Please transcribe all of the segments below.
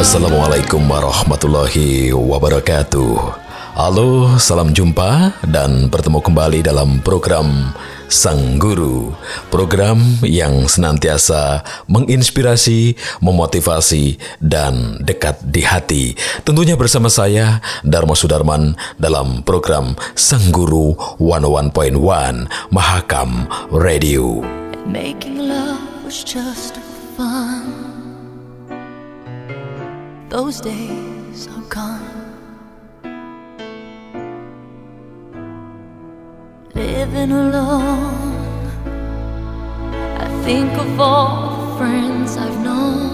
Assalamualaikum warahmatullahi wabarakatuh. Halo, salam jumpa dan bertemu kembali dalam program Sang Guru. Program yang senantiasa menginspirasi, memotivasi, dan dekat di hati. Tentunya bersama saya, Dharma Sudarman, dalam program Sang Guru 101.1 Mahakam Radio. Making love was just fun. Those days are gone. Living alone, I think of all the friends I've known.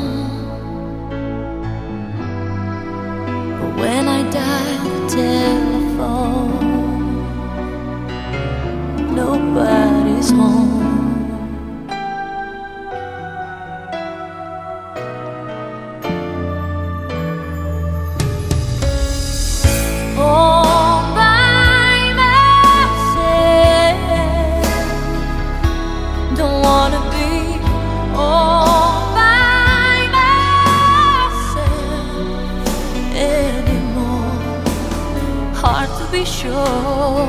But when I dial the telephone, nobody's home. Sure.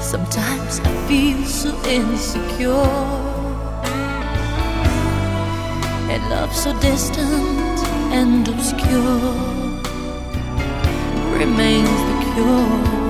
Sometimes I feel so insecure. And love so distant and obscure remains the cure.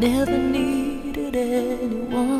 Never needed anyone.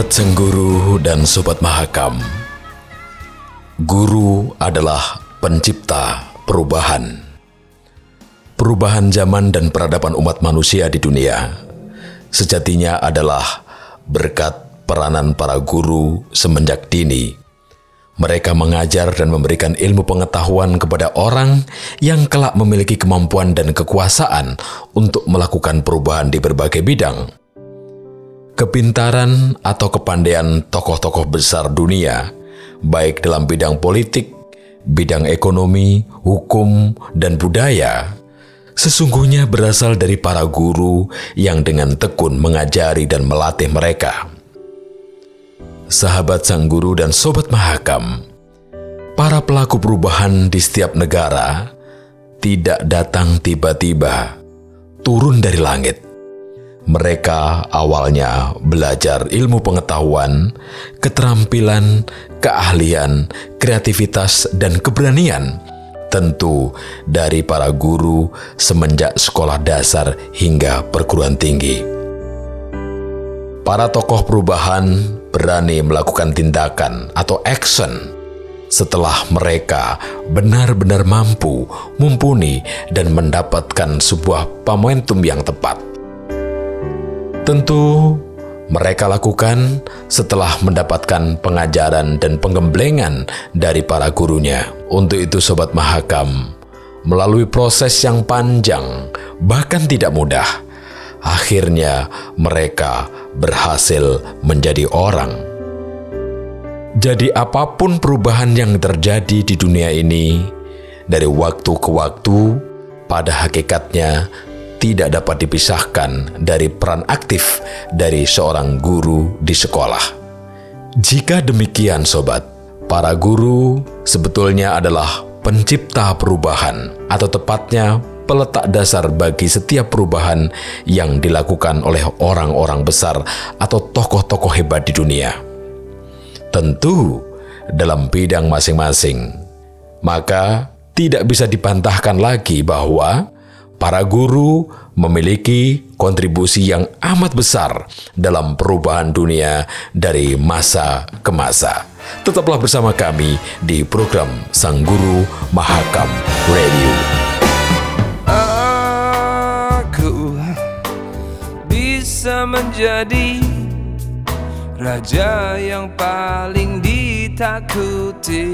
Sahabat Sang Guru dan Sobat Mahakam, Guru adalah pencipta perubahan. Perubahan zaman dan peradaban umat manusia di dunia sejatinya adalah berkat peranan para guru semenjak dini. Mereka mengajar dan memberikan ilmu pengetahuan kepada orang yang kelak memiliki kemampuan dan kekuasaan untuk melakukan perubahan di berbagai bidang kepintaran atau kepandaian tokoh-tokoh besar dunia, baik dalam bidang politik, bidang ekonomi, hukum, dan budaya, sesungguhnya berasal dari para guru yang dengan tekun mengajari dan melatih mereka. Sahabat Sang Guru dan Sobat Mahakam, para pelaku perubahan di setiap negara tidak datang tiba-tiba, turun dari langit. Mereka awalnya belajar ilmu pengetahuan, keterampilan, keahlian, kreativitas, dan keberanian. Tentu dari para guru semenjak sekolah dasar hingga perguruan tinggi. Para tokoh perubahan berani melakukan tindakan atau action setelah mereka benar-benar mampu, mumpuni, dan mendapatkan sebuah momentum yang tepat. Tentu mereka lakukan setelah mendapatkan pengajaran dan penggemblengan dari para gurunya. Untuk itu Sobat Mahakam, melalui proses yang panjang, bahkan tidak mudah, akhirnya mereka berhasil menjadi orang. Jadi apa pun perubahan yang terjadi di dunia ini, dari waktu ke waktu, pada hakikatnya tidak dapat dipisahkan dari peran aktif dari seorang guru di sekolah. Jika demikian, sobat, para guru sebetulnya adalah pencipta perubahan, atau tepatnya peletak dasar bagi setiap perubahan yang dilakukan oleh orang-orang besar atau tokoh-tokoh hebat di dunia. Tentu dalam bidang masing-masing, maka tidak bisa dibantahkan lagi bahwa para guru memiliki kontribusi yang amat besar dalam perubahan dunia dari masa ke masa. Tetaplah bersama kami di program Sang Guru Mahakam Radio. Aku bisa menjadi raja yang paling ditakuti.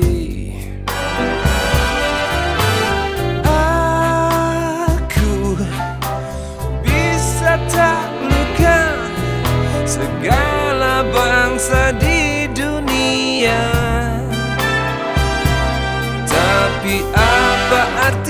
Segala bangsa di dunia. Tapi apa artinya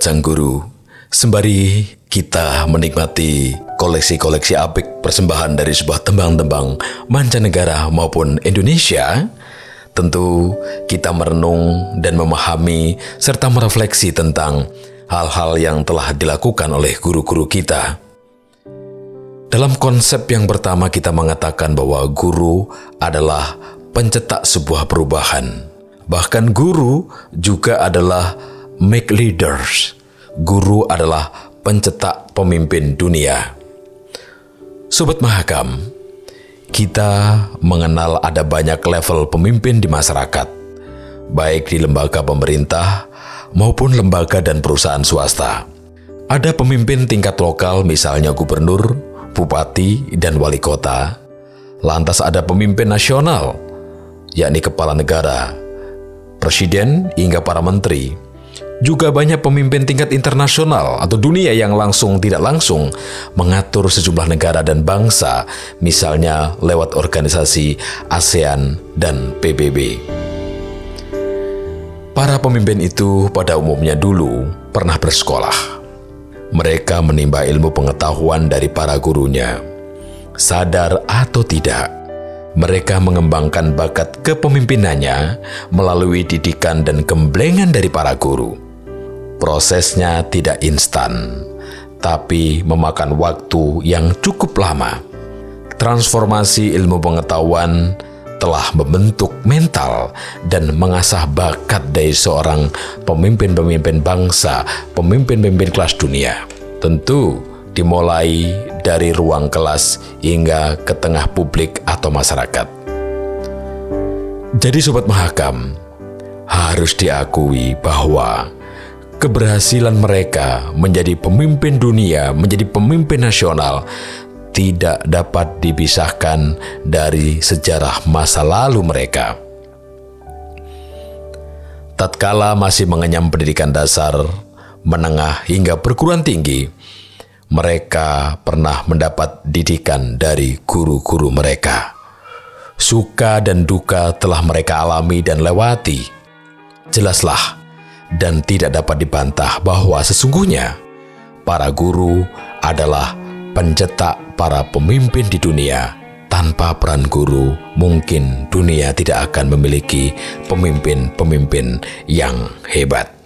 Sahabat Sang Guru, sembari kita menikmati koleksi-koleksi apik persembahan dari sebuah tembang-tembang mancanegara maupun Indonesia, tentu kita merenung dan memahami serta merefleksi tentang hal-hal yang telah dilakukan oleh guru-guru kita. Dalam konsep yang pertama kita mengatakan bahwa guru adalah pencetak sebuah perubahan. Bahkan guru juga adalah make leaders. Guru adalah pencetak pemimpin dunia. Sobat Mahakam, kita mengenal ada banyak level pemimpin di masyarakat, baik di lembaga pemerintah maupun lembaga dan perusahaan swasta. Ada pemimpin tingkat lokal misalnya gubernur, bupati, dan wali kota. Lantas ada pemimpin nasional, yakni kepala negara, presiden, hingga para menteri. Juga banyak pemimpin tingkat internasional atau dunia yang langsung tidak langsung mengatur sejumlah negara dan bangsa, misalnya lewat organisasi ASEAN dan PBB. Para pemimpin itu pada umumnya dulu pernah bersekolah. Mereka menimba ilmu pengetahuan dari para gurunya. Sadar atau tidak, mereka mengembangkan bakat kepemimpinannya melalui didikan dan gemblengan dari para guru. Prosesnya tidak instan, tapi memakan waktu yang cukup lama. Transformasi ilmu pengetahuan telah membentuk mental dan mengasah bakat dari seorang pemimpin-pemimpin bangsa, pemimpin-pemimpin kelas dunia. Tentu dimulai dari ruang kelas hingga ke tengah publik atau masyarakat. Jadi sobat mahakam, harus diakui bahwa keberhasilan mereka menjadi pemimpin dunia, menjadi pemimpin nasional tidak dapat dipisahkan dari sejarah masa lalu mereka. Tatkala masih mengenyam pendidikan dasar, menengah hingga perguruan tinggi, mereka pernah mendapat didikan dari guru-guru mereka. Suka dan duka telah mereka alami dan lewati. Jelaslah, dan tidak dapat dibantah bahwa sesungguhnya para guru adalah pencetak para pemimpin di dunia. Tanpa peran guru, mungkin dunia tidak akan memiliki pemimpin-pemimpin yang hebat.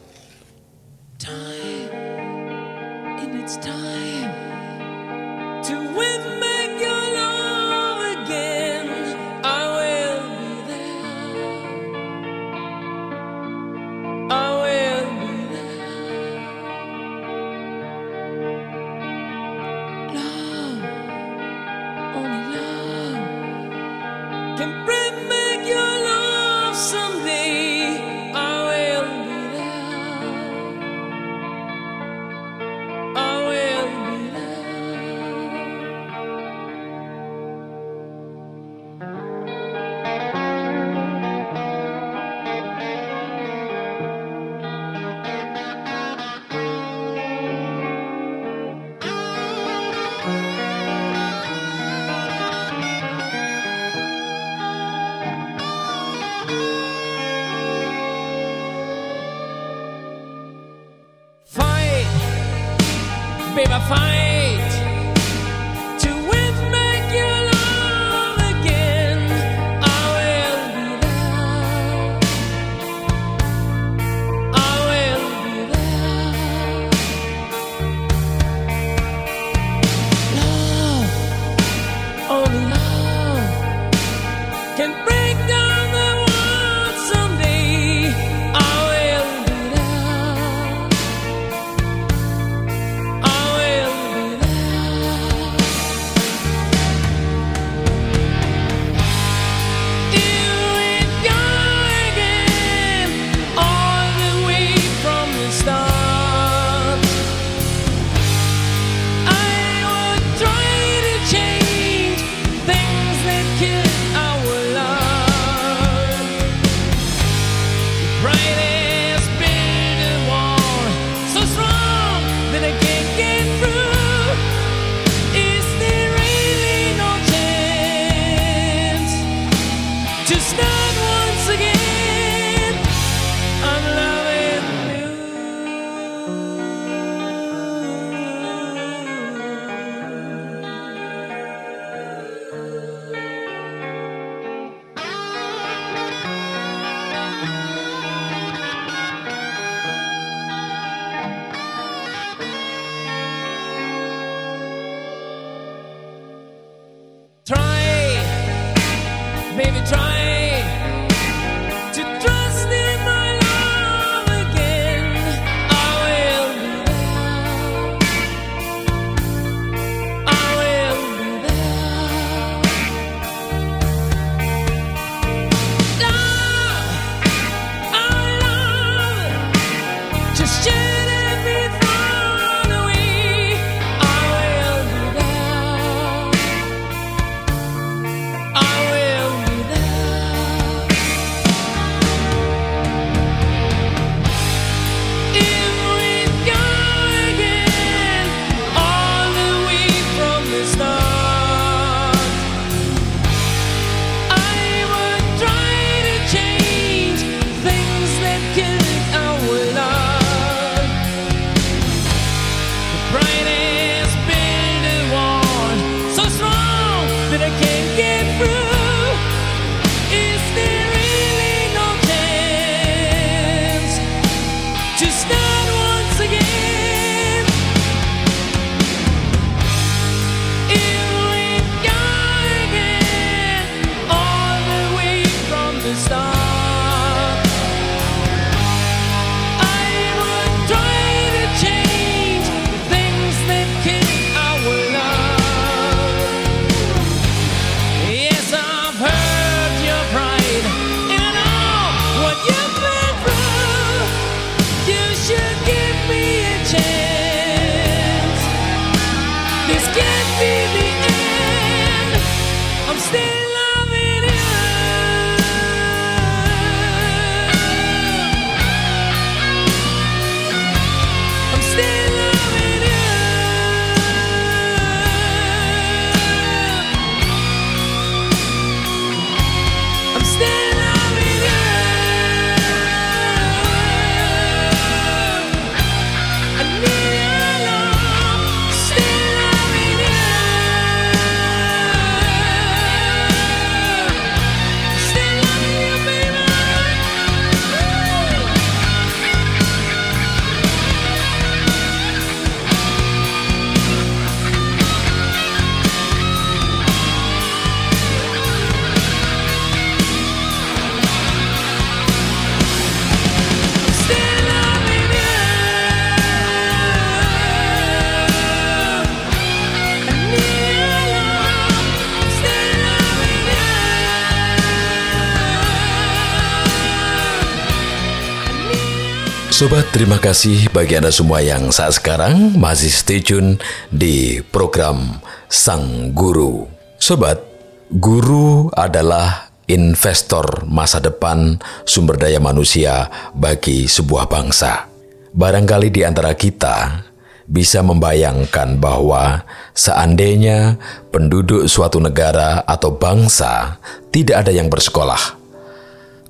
Terima kasih bagi Anda semua yang saat sekarang masih stay tune di program Sang Guru. Sobat, guru adalah investor masa depan sumber daya manusia bagi sebuah bangsa. Barangkali di antara kita bisa membayangkan bahwa seandainya penduduk suatu negara atau bangsa tidak ada yang bersekolah,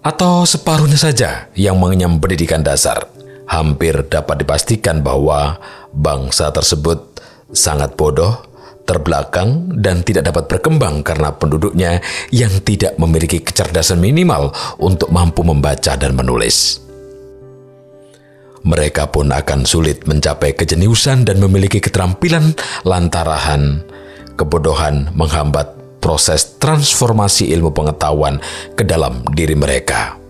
atau separuhnya saja yang mengenyam pendidikan dasar, hampir dapat dipastikan bahwa bangsa tersebut sangat bodoh, terbelakang, dan tidak dapat berkembang karena penduduknya yang tidak memiliki kecerdasan minimal untuk mampu membaca dan menulis. Mereka pun akan sulit mencapai kejeniusan dan memiliki keterampilan lantarahan kebodohan menghambat proses transformasi ilmu pengetahuan ke dalam diri mereka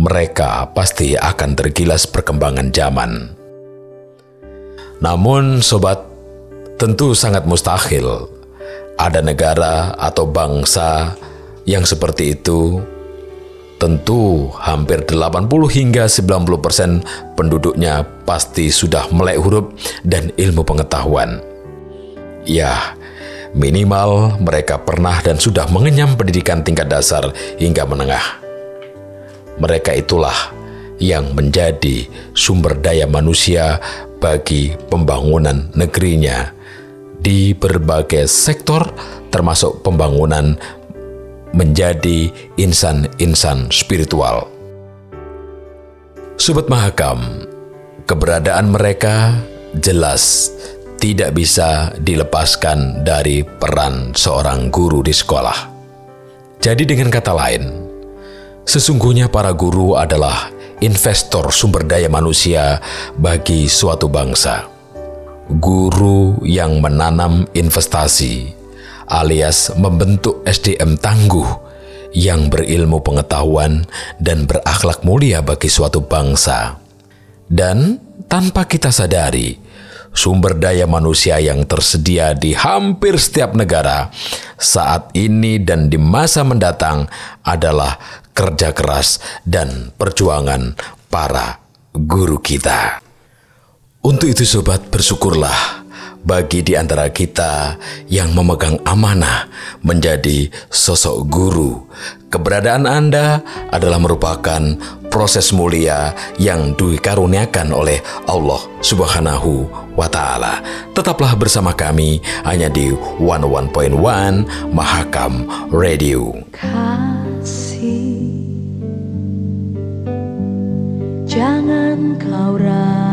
mereka pasti akan tergilas perkembangan zaman. Namun, sobat, tentu sangat mustahil ada negara atau bangsa yang seperti itu. Tentu hampir 80 hingga 90 persen penduduknya pasti sudah melek huruf dan ilmu pengetahuan. Ya, minimal mereka pernah dan sudah mengenyam pendidikan tingkat dasar hingga menengah mereka itulah yang menjadi sumber daya manusia bagi pembangunan negerinya di berbagai sektor termasuk pembangunan menjadi insan-insan spiritual. Sobat Mahakam, keberadaan mereka jelas tidak bisa dilepaskan dari peran seorang guru di sekolah. Jadi dengan kata lain, sesungguhnya para guru adalah investor sumber daya manusia bagi suatu bangsa. Guru yang menanam investasi alias membentuk SDM tangguh yang berilmu pengetahuan dan berakhlak mulia bagi suatu bangsa. Dan tanpa kita sadari, sumber daya manusia yang tersedia di hampir setiap negara saat ini dan di masa mendatang adalah kerja keras dan perjuangan para guru kita. Untuk itu sobat bersyukurlah bagi di antara kita yang memegang amanah menjadi sosok guru. Keberadaan Anda adalah merupakan proses mulia yang dikaruniakan oleh Allah Subhanahu wa taala. Tetaplah bersama kami hanya di 11.1 Mahakam Radio. Jangan kau ragukan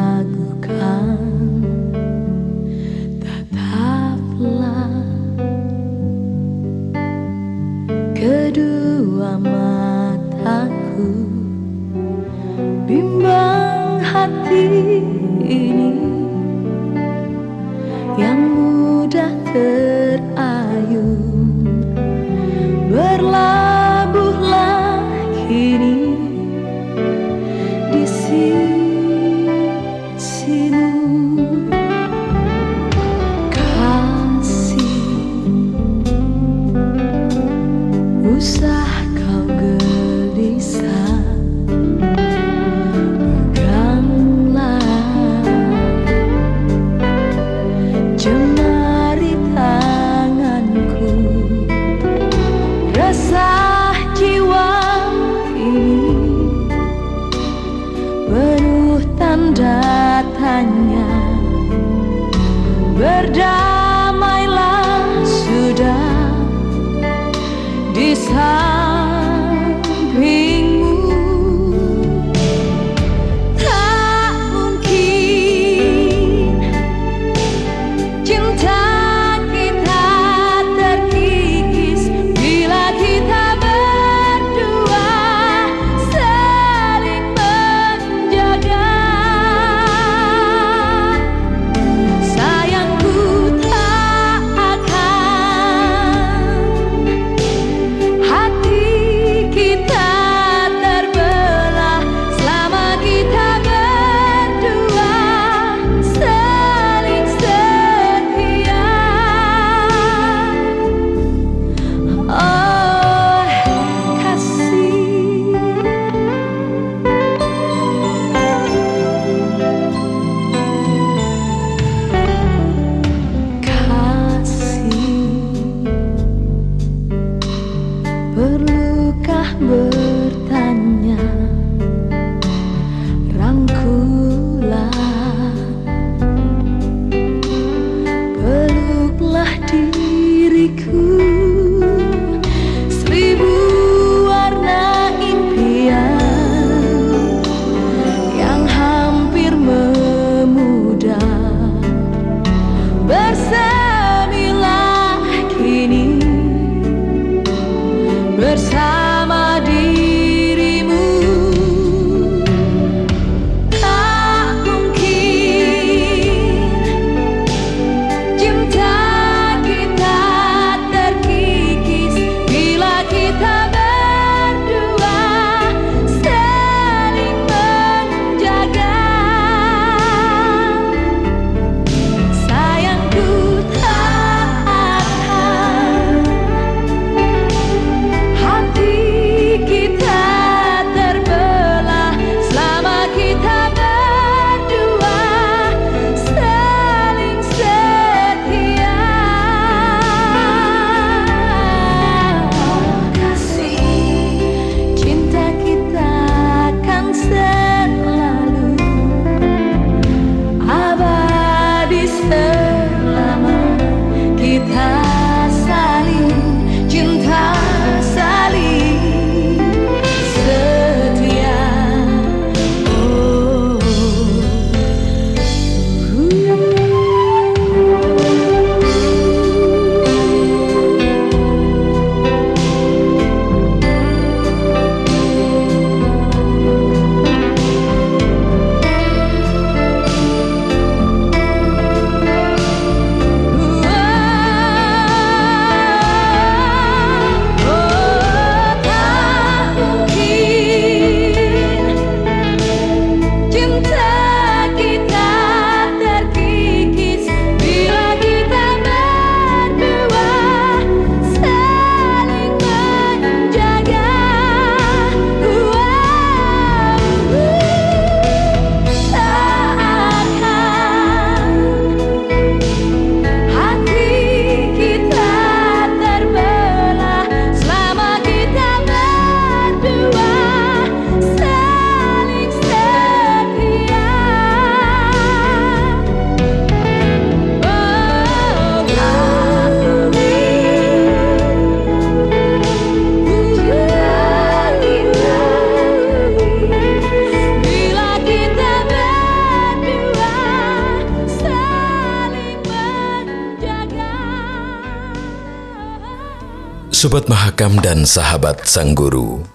Sobat Mahakam dan sahabat Sang Guru,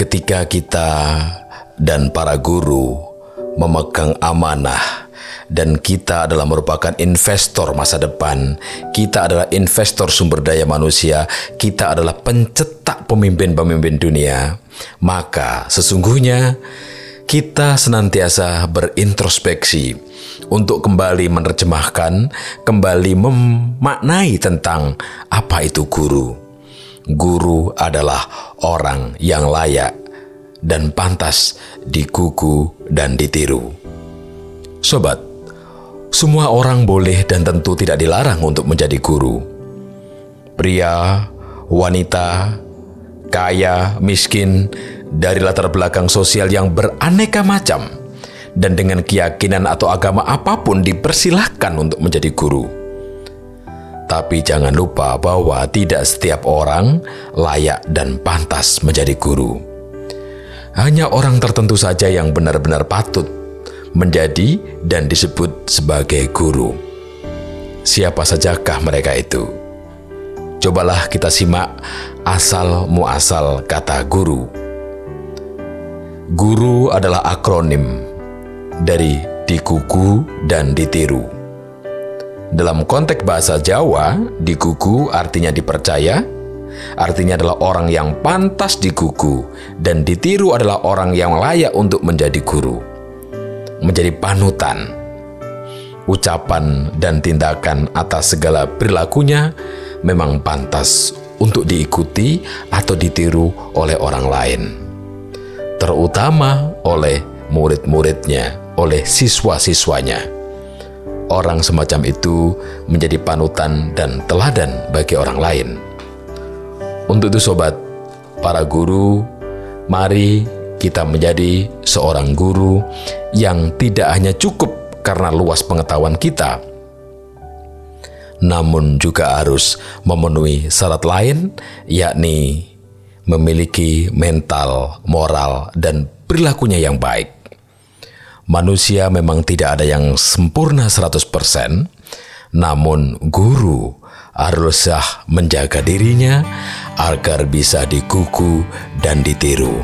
ketika kita dan para guru memegang amanah dan kita adalah merupakan investor masa depan, kita adalah investor sumber daya manusia, kita adalah pencetak pemimpin-pemimpin dunia, maka sesungguhnya kita senantiasa berintrospeksi untuk kembali menerjemahkan, kembali memaknai tentang apa itu guru. Guru adalah orang yang layak dan pantas dikuku dan ditiru. Sobat, semua orang boleh dan tentu tidak dilarang untuk menjadi guru. Pria, wanita, kaya, miskin, dari latar belakang sosial yang beraneka macam, dan dengan keyakinan atau agama apa pun dipersilahkan untuk menjadi guru. Tapi jangan lupa bahwa tidak setiap orang layak dan pantas menjadi guru. Hanya orang tertentu saja yang benar-benar patut menjadi dan disebut sebagai guru. Siapa sajakah mereka itu? Cobalah kita simak asal muasal kata guru. Guru adalah akronim dari dikuku dan ditiru. Dalam konteks bahasa Jawa, dikuku artinya dipercaya, artinya adalah orang yang pantas dikuku, dan ditiru adalah orang yang layak untuk menjadi guru, menjadi panutan. Ucapan dan tindakan atas segala perilakunya memang pantas untuk diikuti atau ditiru oleh orang lain, terutama oleh murid-muridnya, oleh siswa-siswanya. Orang semacam itu menjadi panutan dan teladan bagi orang lain. Untuk itu sobat, para guru, mari kita menjadi seorang guru yang tidak hanya cukup karena luas pengetahuan kita, namun juga harus memenuhi syarat lain, yakni memiliki mental, moral, dan perilakunya yang baik. Manusia memang tidak ada yang sempurna 100%, namun guru haruslah menjaga dirinya agar bisa dikuku dan ditiru.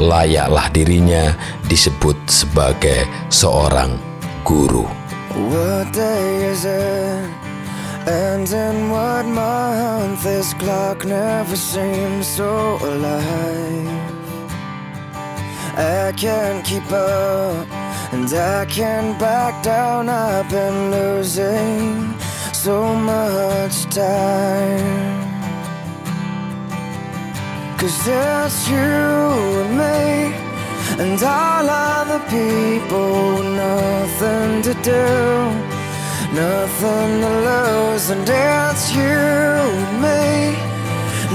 Layaklah dirinya disebut sebagai seorang guru. What day is it? And in what month? This clock never seems so alive. I can't keep up, and I can't back down. I've been losing so much time. Cause it's you and me, and all other people, nothing to do, nothing to lose, and it's you and me,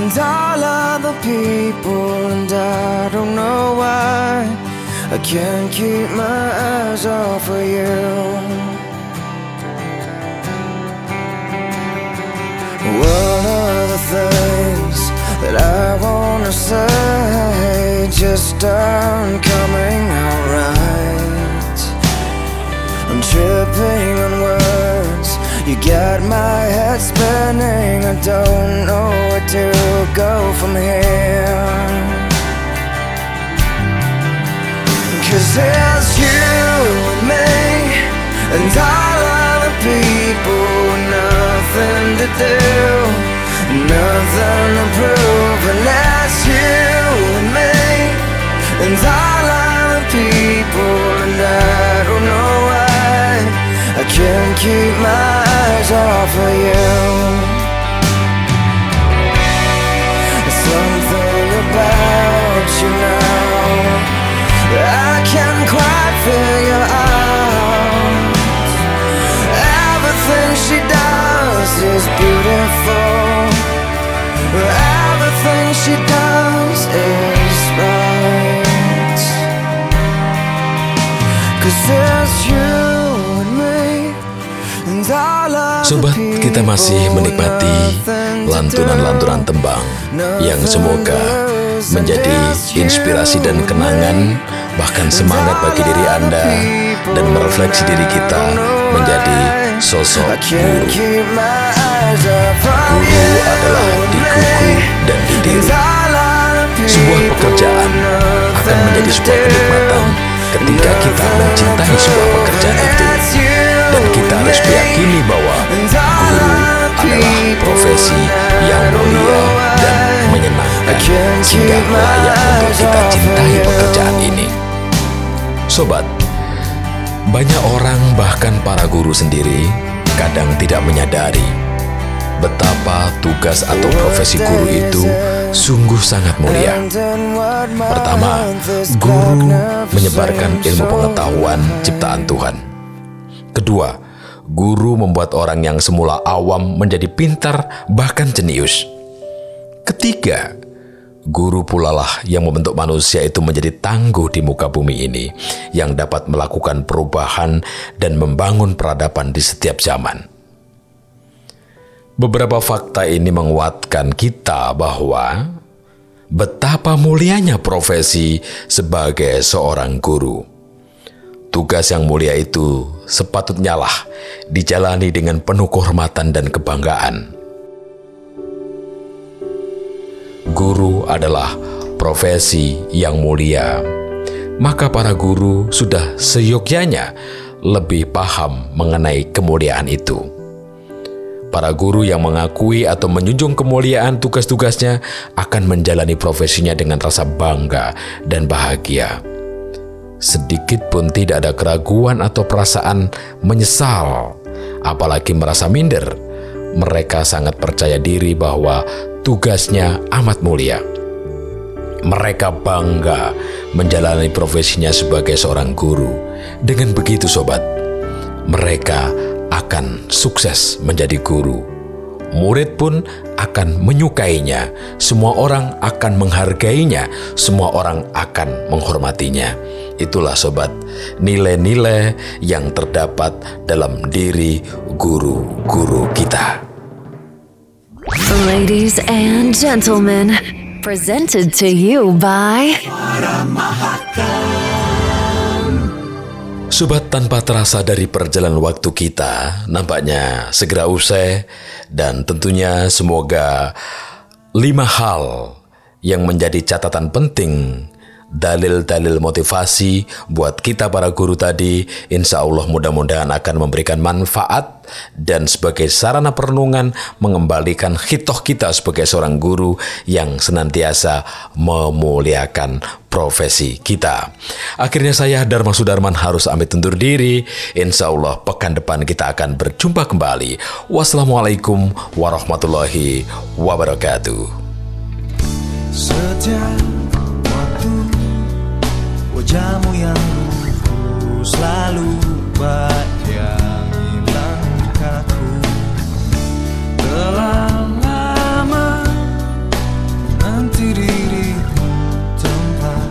and all other people, and I can't keep my eyes off of you. One of the things that I wanna say just aren't coming out right. I'm tripping on words. You got my head spinning. I don't know where to go from here. It's you and me And all other people Nothing to do Nothing to prove that's you and me And all other people And I don't know why I can't keep my eyes off of you. Something about you now I Sobat, kita masih menikmati lantunan-lantunan tembang yang semoga menjadi inspirasi dan kenangan bahkan semangat bagi diri Anda dan merefleksi diri kita menjadi sosok guru. Guru adalah di kuku dan di diri. Sebuah pekerjaan akan menjadi sebuah kenikmatan ketika kita mencintai sebuah pekerjaan itu dan kita harus meyakini bahwa guru adalah profesi yang mulia dan menyenangkan sehingga layak untuk kita cintai pekerjaan ini. Sobat, banyak orang bahkan para guru sendiri kadang tidak menyadari betapa tugas atau profesi guru itu sungguh sangat mulia. Pertama, guru menyebarkan ilmu pengetahuan ciptaan Tuhan. Kedua, guru membuat orang yang semula awam menjadi pintar bahkan jenius. Ketiga, guru pulalah yang membentuk manusia itu menjadi tangguh di muka bumi ini yang dapat melakukan perubahan dan membangun peradaban di setiap zaman. Beberapa fakta ini menguatkan kita bahwa betapa mulianya profesi sebagai seorang guru. Tugas yang mulia itu sepatutnya lah dijalani dengan penuh kehormatan dan kebanggaan. Guru adalah profesi yang mulia, maka para guru sudah seyogyanya lebih paham mengenai kemuliaan itu. Para guru yang mengakui atau menjunjung kemuliaan tugas-tugasnya akan menjalani profesinya dengan rasa bangga dan bahagia. Sedikit pun tidak ada keraguan atau perasaan menyesal, apalagi merasa minder. Mereka sangat percaya diri bahwa tugasnya amat mulia. Mereka bangga menjalani profesinya sebagai seorang guru. Dengan begitu, sobat, mereka akan sukses menjadi guru. Murid pun akan menyukainya, semua orang akan menghargainya, semua orang akan menghormatinya. Itulah sobat, nilai-nilai yang terdapat dalam diri guru-guru kita. Ladies and gentlemen, presented to you by Sobat tanpa terasa dari perjalanan waktu kita nampaknya segera usai dan tentunya semoga lima hal yang menjadi catatan penting dalil-dalil motivasi buat kita para guru tadi insya Allah mudah-mudahan akan memberikan manfaat dan sebagai sarana perenungan mengembalikan hitoh kita sebagai seorang guru yang senantiasa memuliakan profesi kita. Akhirnya saya Dharma Sudarman harus ambil undur diri. Insya Allah pekan depan kita akan berjumpa kembali. Wassalamualaikum warahmatullahi wabarakatuh. Setiap wajahmu yang lugu selalu bayangi langkahku. Telah lama nanti dirimu tempat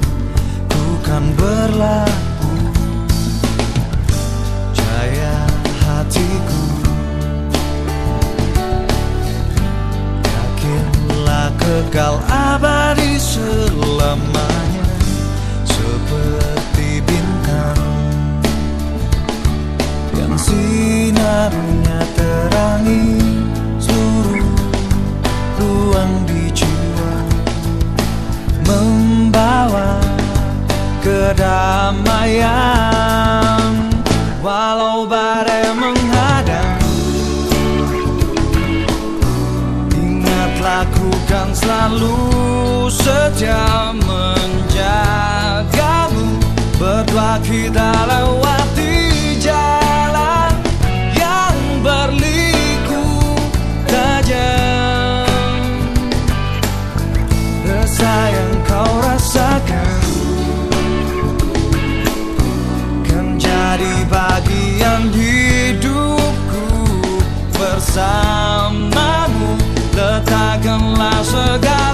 ku kan berlaku Jaya hatiku. Yakinlah kekal abadi selamanya sinarnya terangi Seluruh ruang di jiwa. Membawa kedamaian Walau badai menghadang. Ingat lakukan selalu setia menjagamu. Berdua kita lewati bersamamu. Letakkanlah segala